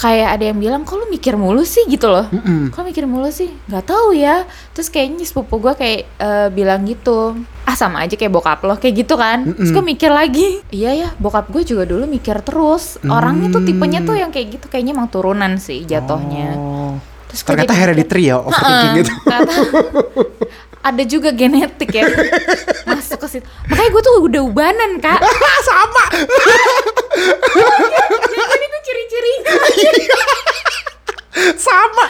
kayak ada yang bilang kok lu mikir mulu sih? Gitu loh. Mm-mm. kok mikir mulu sih? Nggak tahu ya. Terus kayaknya sepupu gue kayak eh, bilang gitu ah sama aja kayak bokap lo kayak gitu kan. Terus gue mikir lagi iya ya bokap gue juga dulu mikir terus. Orangnya tuh tipenya tuh yang kayak gitu kayaknya emang turunan sih jatuhnya. Oh. terus Ternyata jadi mikir, hereditary ya overthinking Heeh, itu. ternyata ada juga genetik ya. Masuk ke situ. Makanya gue tuh udah ubanan kak. Sama. Ciri-cirinya Sama.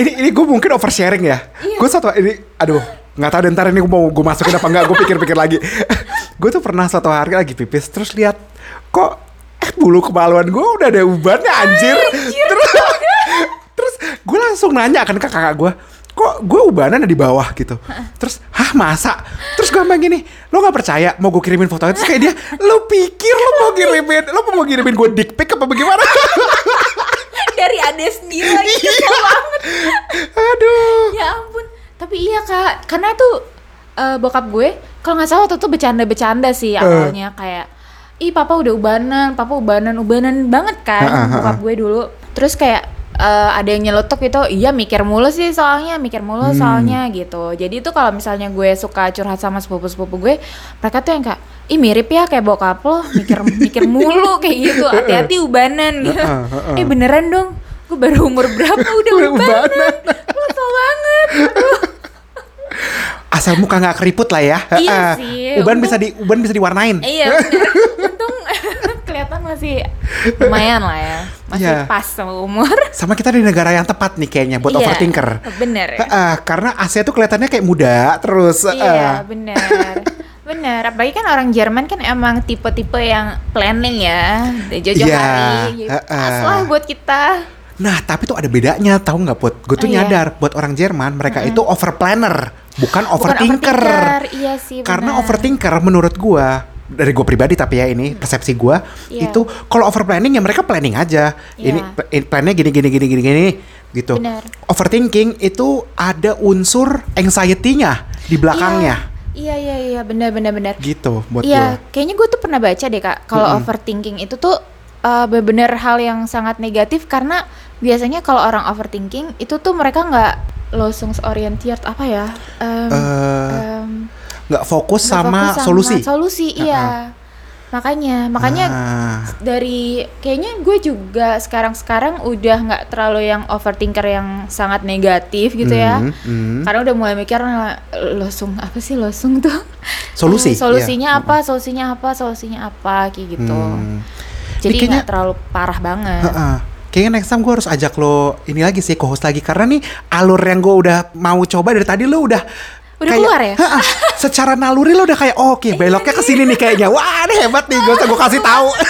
Ini ini gue mungkin oversharing ya. Iya. Gue satu ini aduh nggak tahu deh ntar ini gue mau gue masukin apa enggak gue pikir-pikir lagi. gue tuh pernah suatu hari lagi pipis terus lihat kok eh, bulu kemaluan gue udah ada ubannya anjir. Terus terus gue langsung nanya kan ke kakak gue kok gue ubanan ada di bawah gitu. Terus hah masa? Terus gue bilang gini lo nggak percaya mau gue kirimin fotonya? Terus kayak dia lo pikir lo mau kirimin lo mau kirimin gue dick pic apa bagaimana? Dari ade sendiri lagi kesel banget. Aduh. Ya ampun. Tapi iya kak karena tuh eh, bokap gue kalau nggak salah waktu itu bercanda-bercanda sih awalnya kayak ih papa udah ubanan papa ubanan ubanan banget kan Ha, ha, ha, bokap gue dulu. Terus kayak eh, ada yang nyelotok gitu iya mikir mulu sih soalnya mikir mulu soalnya gitu jadi itu kalau misalnya gue suka curhat sama sepupu-sepupu gue mereka tuh yang kayak ih mirip ya kayak bokap lo mikir mikir mulu kayak gitu hati-hati ubanan gitu Ha, ha, ha. eh beneran dong gue baru umur berapa udah ubanan ubanan. lo tau banget asal muka nggak keriput lah ya. Iya Heeh. sih, Uban untung- bisa di uban bisa diwarnain. iya untung kelihatan masih lumayan lah ya masih Iya. pas sama umur Sama kita di negara yang tepat nih kayaknya buat Iya, overthinker. bener ya Heeh, karena Asia tuh kelihatannya kayak muda terus. iya heeh. bener bener apalagi kan orang Jerman kan emang tipe-tipe yang planning ya jauh-jauh Iya, hari heeh. pas lah buat kita Nah, tapi tuh ada bedanya, tahu nggak, Put? Gue tuh Oh, iya. nyadar buat orang Jerman mereka itu over planner, bukan overthinker. overthinker, iya sih, Karena benar. overthinker menurut gua dari gue pribadi tapi ya ini persepsi gua Iya. itu kalau over planning ya mereka planning aja. Iya. Ini pl- ini plannya gini gini gini gini gini gitu. Benar. Overthinking itu ada unsur anxiety-nya di belakangnya. iya iya iya benar benar benar Gitu buat Iya, kayaknya gue tuh pernah baca deh kak, kalau overthinking itu tuh uh, benar-benar hal yang sangat negatif karena biasanya kalau orang overthinking itu tuh mereka nggak oriented apa ya? Em, Eh, em, nggak fokus nggak sama fokus solusi. Solusi, iya. Makanya, makanya Ah. dari kayaknya gue juga sekarang-sekarang udah nggak terlalu yang overthinker yang sangat negatif gitu ya. Hmm, hmm. Karena udah mulai mikir nah, losung apa sih losung tuh? Solusi, Eh, solusinya iya. apa? Solusinya apa? Solusinya apa? Kayak gitu. Hmm. Jadi nggak terlalu parah banget. Heeh. Kayaknya next time gue harus ajak lo ini lagi sih co-host lagi karena nih alur yang gue udah mau coba dari tadi lo udah Udah keluar ya? Iya, Heeh. secara naluri lo udah kayak oh, oke beloknya ke sini nih kayaknya. Wah, ini hebat nih. Gue gue kasih tahu.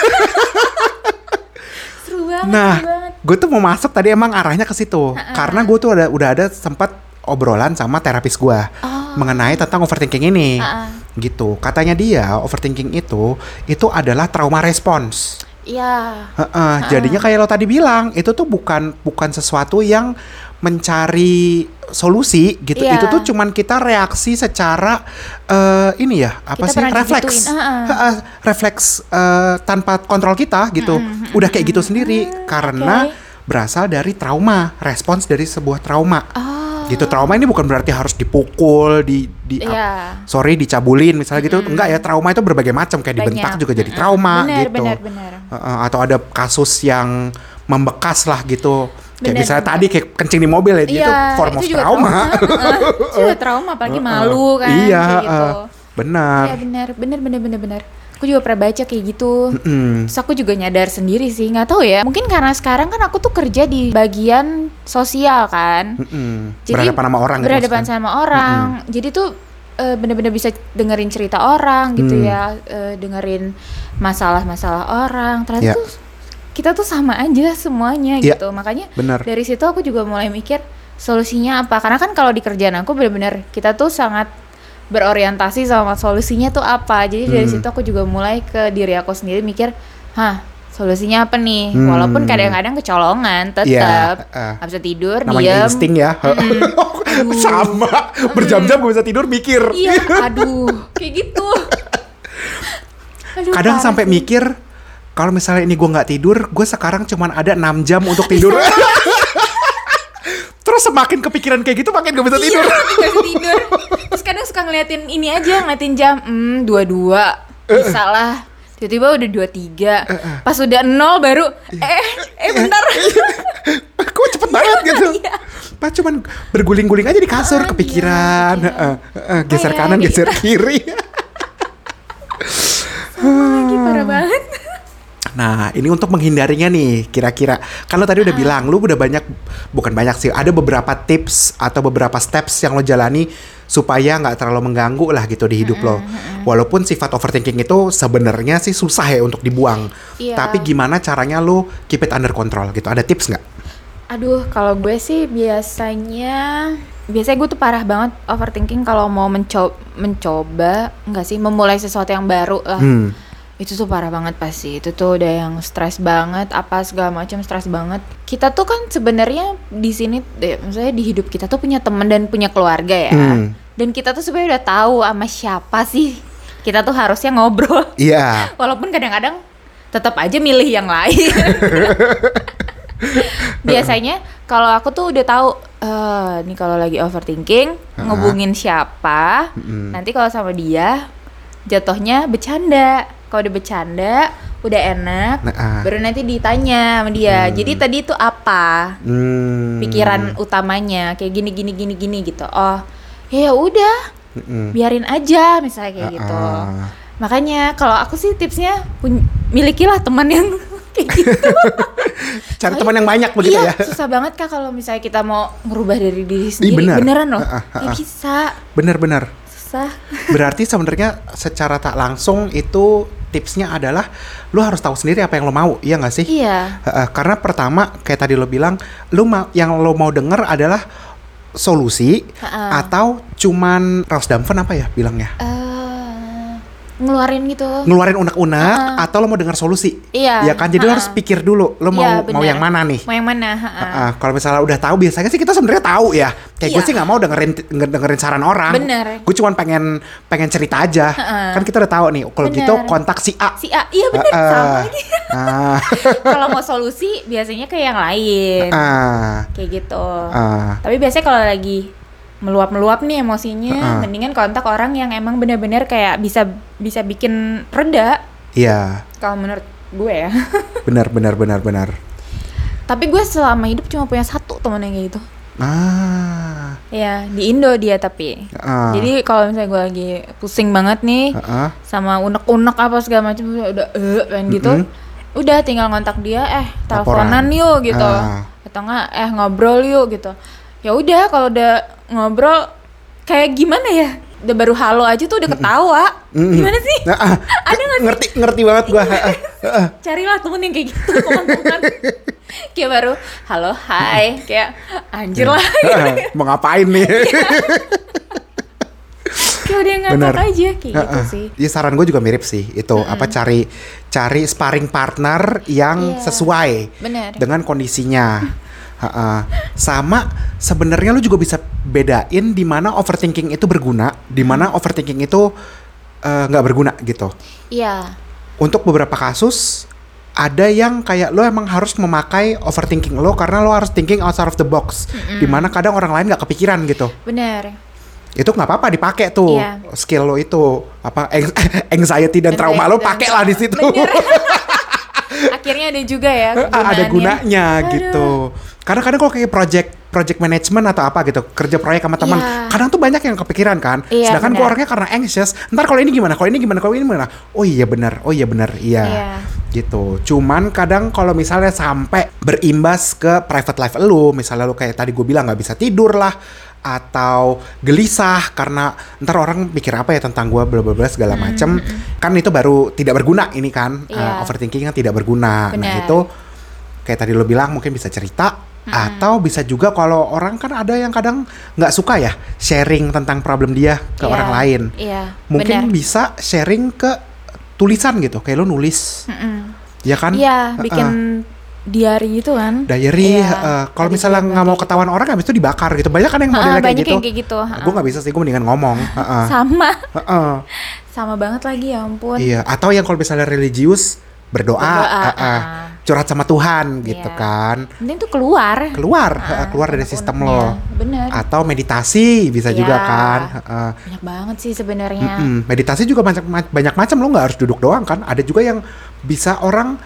Seru banget, nah, gue tuh mau masuk tadi emang arahnya ke situ. Karena gue tuh ada udah ada sempat obrolan sama terapis gue. Oh, mengenai tentang overthinking ini. Gitu. Katanya dia overthinking itu itu adalah trauma respons. Iya. Heeh, jadinya kayak lo tadi bilang, itu tuh bukan bukan sesuatu yang mencari solusi gitu. Iya. Itu tuh cuman kita reaksi secara eh, ini ya, apa Kita sih? Refleks. heeh. Heeh, refleks eh, tanpa kontrol kita gitu. Udah kayak gitu sendiri karena oke. berasal dari trauma, respons dari sebuah trauma. Oh. Gitu. Trauma ini bukan berarti harus dipukul, di di Iya. sorry dicabulin misalnya gitu. Enggak ya, trauma itu berbagai macam kayak dibentak Banyak. juga jadi trauma Benar, gitu. benar, benar. Heeh, atau ada kasus yang membekas lah gitu. Kayak Benar, misalnya tadi kayak kencing di mobil ya, itu Iya, form of itu juga trauma. Heeh, itu juga trauma, apalagi malu kan. Iya, kayak gitu. benar. Iya benar, benar, benar, benar, benar. Aku juga pernah baca kayak gitu. Mm. Terus aku juga nyadar sendiri sih, nggak tahu ya. Mungkin karena sekarang kan aku tuh kerja di bagian sosial kan. Mm-mm. Jadi berhadapan sama orang gitu berhadapan sama orang. Jadi tuh eh, bener-bener bisa dengerin cerita orang gitu Hmm. ya, eh, dengerin masalah-masalah orang. Ternyata Ya. tuh kita tuh sama aja semuanya Ya, gitu. Makanya benar. dari situ aku juga mulai mikir solusinya apa. Karena kan kalau di kerjaan aku bener-bener kita tuh sangat berorientasi sama solusinya tuh apa. Jadi dari Hmm. situ aku juga mulai ke diri aku sendiri mikir, hah solusinya apa nih? Hmm. Walaupun kadang-kadang kecolongan, tetap Iya, eh. nggak bisa tidur, Namanya diem. insting ya. Aduh. sama. Berjam-jam gue bisa tidur mikir. Iya, aduh, kayak gitu. Aduh, Kadang sampai sih. mikir kalau misalnya ini gue nggak tidur, gue sekarang cuman ada 6 jam untuk tidur. Terus semakin kepikiran kayak gitu makin gak bisa tidur. Iya, nggak bisa tidur. Terus kadang suka ngeliatin ini aja, ngeliatin jam, hmm, dua dua, bisa lah. Tiba-tiba udah dua tiga, pas udah nol baru, eh, eh bentar. Kok cepet banget gitu. Iya. Pas cuman berguling-guling aja di kasur Makanya, kepikiran. iya. Geser Oh, iya, kanan, iya. geser kiri. Lagi parah banget. Nah, ini untuk menghindarinya nih, kira-kira. Kan lo tadi Ah. udah bilang, lu udah banyak, bukan banyak sih, ada beberapa tips atau beberapa steps yang lo jalani supaya nggak terlalu mengganggu lah gitu di hidup lo. Walaupun sifat overthinking itu sebenarnya sih susah ya untuk dibuang. Iya. Tapi gimana caranya lo keep it under control gitu? Ada tips nggak? Aduh, kalau gue sih biasanya biasanya gue tuh parah banget overthinking kalau mau mencoba mencoba enggak sih memulai sesuatu yang baru lah. Hmm. Itu tuh parah banget pasti. Itu tuh udah yang stres banget, apa segala macam stres banget. Kita tuh kan sebenarnya di sini eh, maksudnya di hidup kita tuh punya teman dan punya keluarga ya. Hmm. Dan kita tuh sebenarnya udah tahu sama siapa sih kita tuh harusnya ngobrol. Iya. Walaupun kadang-kadang tetap aja milih yang lain. Biasanya kalau aku tuh udah tahu eh nih kalau lagi overthinking ngubungin siapa, nanti kalau sama dia jatuhnya bercanda. Kalau udah bercanda, udah enak, Nah, ah. baru nanti ditanya sama dia. Jadi tadi itu apa? Hmm. Pikiran utamanya kayak gini gini gini gini gitu. Oh, ya udah, Mm-mm. biarin aja misalnya kayak gitu. Ah. Makanya kalau aku sih tipsnya milikilah teman yang kayak gitu. Cari teman yang banyak begitu iya, ya. susah banget kak kalau misalnya kita mau merubah dari diri Ih, sendiri. benar. Beneran loh. Ah, ah, ah, ah. bisa. Bener-bener. Susah. Berarti sebenarnya secara tak langsung itu tipsnya adalah lu harus tahu sendiri apa yang lo mau, iya nggak sih? Iya. Heeh, karena pertama kayak tadi lo bilang, lu mau yang lo mau denger adalah solusi Ha-ha. atau cuman Rose Dampen apa ya bilangnya? Eh, ngeluarin gitu. Ngeluarin unek-unek atau lo mau denger solusi? Iya. Ya kan, jadi lo Ha-ha. harus pikir dulu, lo mau Iya, mau benar. yang mana nih? Mau yang mana? ha-ha. Heeh, kalau misalnya udah tahu biasanya sih kita sebenarnya tahu ya. Kayak gue Iya. sih nggak mau dengerin dengerin saran orang. Bener. Gue cuman pengen pengen cerita aja. Heeh. Kan kita udah tahu nih. Kalau gitu kontak si A. Si A, iya bener Heeh. sama lagi. Ah, kalau mau solusi biasanya ke yang lain. ah, Kayak gitu. ah. Tapi biasanya kalau lagi meluap-meluap nih emosinya, Heeh. mendingan kontak orang yang emang bener-bener kayak bisa bisa bikin reda. Iya, Kalau menurut gue ya. benar benar benar benar. tapi gue selama hidup cuma punya satu temen yang kayak gitu. Ah, Ya di Indo dia tapi. ah. Jadi kalau misalnya gue lagi pusing banget nih Heeh. sama unek-unek apa segala macam udah eh kan gitu. Udah tinggal ngontak dia eh teleponan yuk gitu. Ah. Atau enggak eh ngobrol yuk gitu. Ya udah kalau udah ngobrol kayak gimana ya? Udah baru halo aja tuh udah ketawa. Mm-mm. Gimana sih? Nah, ah, Ada nggak ngerti ngerti banget gua. Heeh, heeh. Carilah temen yang kayak gitu teman-teman. kayak baru halo hai kayak anjir lah. Heeh, Mau ngapain nih? skill dia ngakak Bener. aja kayak gitu Heeh. sih Iya saran gue juga mirip sih itu apa cari cari sparring partner yang Iya. sesuai Bener. dengan kondisinya. Heeh. Sama sebenarnya lu juga bisa bedain di mana overthinking itu berguna, di mana overthinking itu eh, nggak berguna gitu. iya Untuk beberapa kasus ada yang kayak lo emang harus memakai overthinking lo karena lo harus thinking outside of the box. Di mana kadang orang lain nggak kepikiran gitu. bener itu nggak apa-apa dipakai tuh Iya. skill lo itu apa anxiety dan trauma lo pakai lah di situ Bener. akhirnya ada juga ya Ah, ada kegunaannya. gunanya Aduh. Karena kadang kalau kayak project project management atau apa gitu kerja proyek sama teman Iya. kadang tuh banyak yang kepikiran kan. Iya, sedangkan gue orangnya karena anxious ntar kalau ini gimana kalau ini gimana kalau ini gimana? Oh iya benar. Oh iya benar. Iya. Iya. gitu. Cuman kadang kalau misalnya sampai berimbas ke private life lu misalnya lu kayak tadi gue bilang nggak bisa tidur lah atau gelisah karena ntar orang pikir apa ya tentang gue bla bla bla segala macem. kan itu baru tidak berguna ini kan Hmm, Iya. Uh, overthinking kan tidak berguna. Nah Benar. itu kayak tadi lo bilang mungkin bisa cerita atau bisa juga kalau orang kan ada yang kadang nggak suka ya sharing tentang problem dia ke Iya. orang lain iya mungkin bener. bisa sharing ke tulisan gitu kayak lo nulis Mm-mm. ya kan iya Uh-uh. bikin diary gitu kan diary Iya. uh, kalau misalnya nggak mau kayak ketahuan orang habis itu dibakar gitu banyak kan yang modelnya kayak banyak gitu kayak gitu, ha-ha. gue nggak bisa sih gue mendingan ngomong Ha-ha. sama Ha-ha. sama banget lagi ya ampun iya atau yang kalau misalnya religius berdoa, Berdoa, ha-ha. ah. curhat sama Tuhan gitu Iya. kan penting tuh keluar keluar ha-ha, keluar dari sistem lo unek-uneknya. bener atau meditasi bisa juga Iya. kan Ha-ha. banyak banget sih sebenarnya Mm-mm. meditasi juga banyak banyak macam lo nggak harus duduk doang kan ada juga yang bisa orang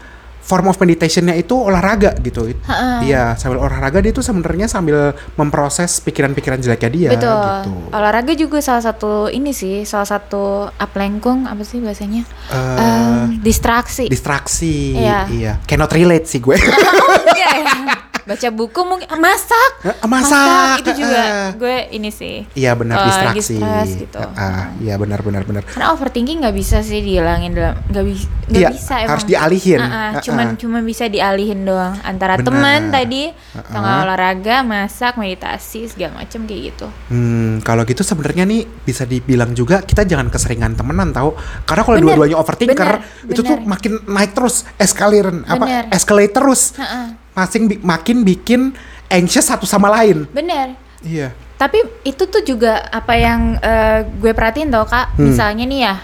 form of meditationnya itu olahraga gitu. Iya sambil olahraga dia tuh sebenarnya sambil memproses pikiran-pikiran jeleknya dia betul. gitu. Olahraga juga salah satu ini sih salah satu aplengkung apa sih bahasanya? Eh, Em, distraksi. distraksi Iya. iya. Cannot relate sih gue. Oh enggak ya baca buku mungkin masak Eh, masak, itu juga eh. gue ini sih iya benar Eh, lagi distraksi gitu. Ah, iya benar benar benar karena overthinking nggak bisa sih dihilangin dalam nggak bisa nggak Iya, bisa emang harus dialihin. Ah, Ah, cuman ah. cuma bisa dialihin doang antara teman tadi Ah, tengah ah. olahraga masak meditasi segala macam kayak gitu Hmm, kalau gitu sebenarnya nih bisa dibilang juga kita jangan keseringan temenan tahu. Karena kalau dua-duanya overthinker bener, itu tuh bener. makin naik terus, escalator apa escalate terus. Ha-ha. Masing bi- makin bikin anxious satu sama lain. bener Iya. tapi itu tuh juga apa yang eh, gue perhatiin tau kak Hmm. misalnya nih ya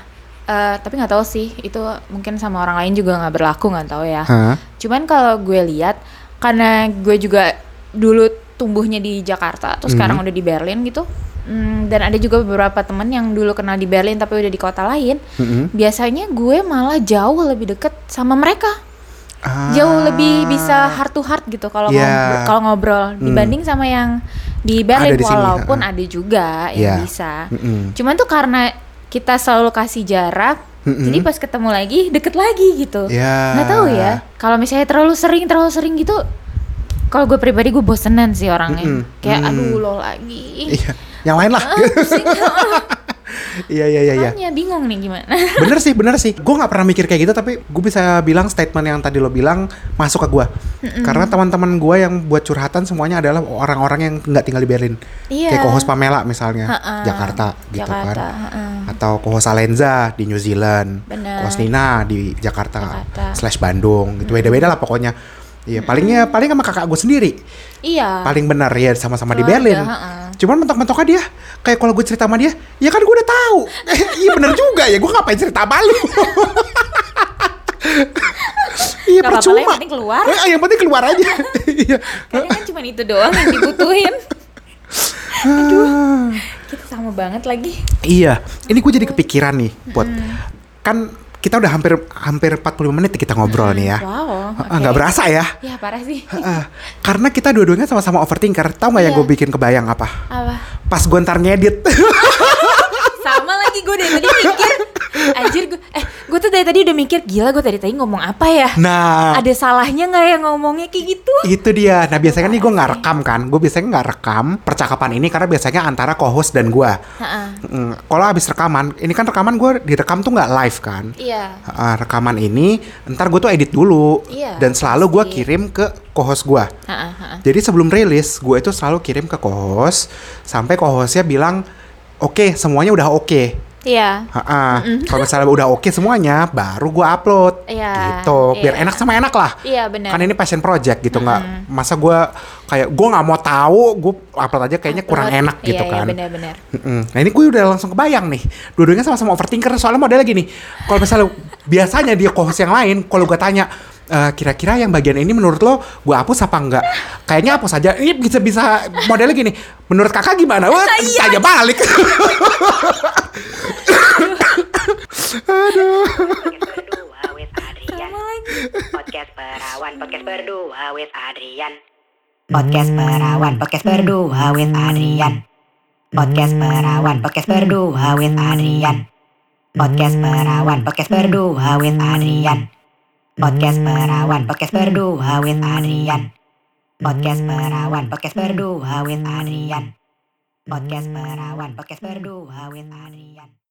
eh, tapi nggak tahu sih itu mungkin sama orang lain juga nggak berlaku nggak tahu ya Hah? Cuman kalau gue lihat karena gue juga dulu tumbuhnya di Jakarta, terus sekarang Mhm. udah di Berlin gitu. Hmm, dan ada juga beberapa temen yang dulu kenal di Berlin tapi udah di kota lain. Mm-mm. Biasanya gue malah jauh lebih deket sama mereka. Ah. Jauh lebih bisa heart to heart gitu kalau Iya. ngobrol, kalau ngobrol dibanding sama yang di Berlin Ada di sini, walaupun ha-ha. ada juga yang Iya. bisa. Mm-mm. Cuman tuh karena kita selalu kasih jarak, Mm-mm. jadi pas ketemu lagi deket lagi gitu Ya. nggak tahu ya kalau misalnya terlalu sering terlalu sering gitu kalau gue pribadi gue bosenan sih orangnya Mm-mm. kayak Mm. aduh lo lagi Iya. Yang lain lah. pusing Iya iya iya iya. Makanya bingung nih gimana bener sih bener sih gue nggak pernah mikir kayak gitu tapi gue bisa bilang statement yang tadi lo bilang masuk ke gue karena teman-teman gue yang buat curhatan semuanya adalah orang-orang yang nggak tinggal di Berlin Iya. kayak kohos Pamela misalnya Ha-ha. Jakarta gitu Jakarta, kan ha-ha. atau kohos Alenza di New Zealand Bener. kohos Nina di Jakarta, Jakarta. slash Bandung gitu beda-beda lah pokoknya Iya, palingnya paling sama kakak gue sendiri. iya Paling benar ya sama-sama di Berlin. ha-ha. Cuman mentok-mentoknya dia kayak kalau gue cerita sama dia, ya kan gue udah tahu. iya bener juga ya, gue ngapain cerita sama lu? Iya percuma. yang penting keluar. Eh, yang penting keluar aja. Iya. kadang kan cuma itu doang yang dibutuhin Ah. kita sama banget lagi Iya, ini gue jadi kepikiran nih, buat kan kita udah hampir hampir 45 menit kita ngobrol nih ya. wow Ah, nggak berasa ya. ya parah sih karena kita dua-duanya sama-sama overthinker. Tahu nggak yang Iya. gue bikin kebayang apa? apa Pas gue ntar ngedit. sama lagi gue dari tadi mikir anjir gue eh gue tuh dari tadi udah mikir gila gue tadi tadi ngomong apa ya nah, ada salahnya nggak ya ngomongnya kayak gitu itu dia. Nah biasanya nih gue nggak rekam kan. Gue biasanya nggak rekam percakapan ini karena biasanya antara co-host dan gue. Ha-ha. Mm, Kalau habis rekaman, ini kan rekaman gue direkam tuh nggak live kan. iya Ah, rekaman ini, ntar gue tuh edit dulu Iya, dan selalu gue kirim ke co-host gue. Jadi sebelum rilis, gue itu selalu kirim ke co-host sampai co-hostnya bilang oke semuanya udah oke. Iya. Ha-ha. Kalau misalnya udah oke semuanya, baru gue upload. Iya, Gitu. Biar iya. enak sama enak lah. Iya benar. Kan ini passion project gitu nggak masa gue kayak gue nggak mau tahu gue upload aja kayaknya kurang Upload. enak gitu iya, kan. Iya benar-benar. Mm-mm. Nah ini gue udah langsung kebayang nih Dua-duanya sama-sama overthinker Soalnya modelnya gini Kalau misalnya biasanya dia co-host yang lain Kalau gue tanya "Eh, Kira-kira yang bagian ini menurut lo Gue hapus apa enggak Kayaknya hapus aja Ini bisa-bisa modelnya gini Menurut kakak gimana? Wah tanya balik Podcast berdua with Adrian. Podcast perawan, podcast berdua with Adrian. Podcast perawan, podcast berdua with Adrian. Podcast perawan, podcast berdua with Adrian. Podcast perawan, podcast berdua with Adrian. Podcast perawan, podcast berdua with Adrian. Podcast perawan, podcast berdua with Adrian. Podcast perawan, podcast berdua with Adrian.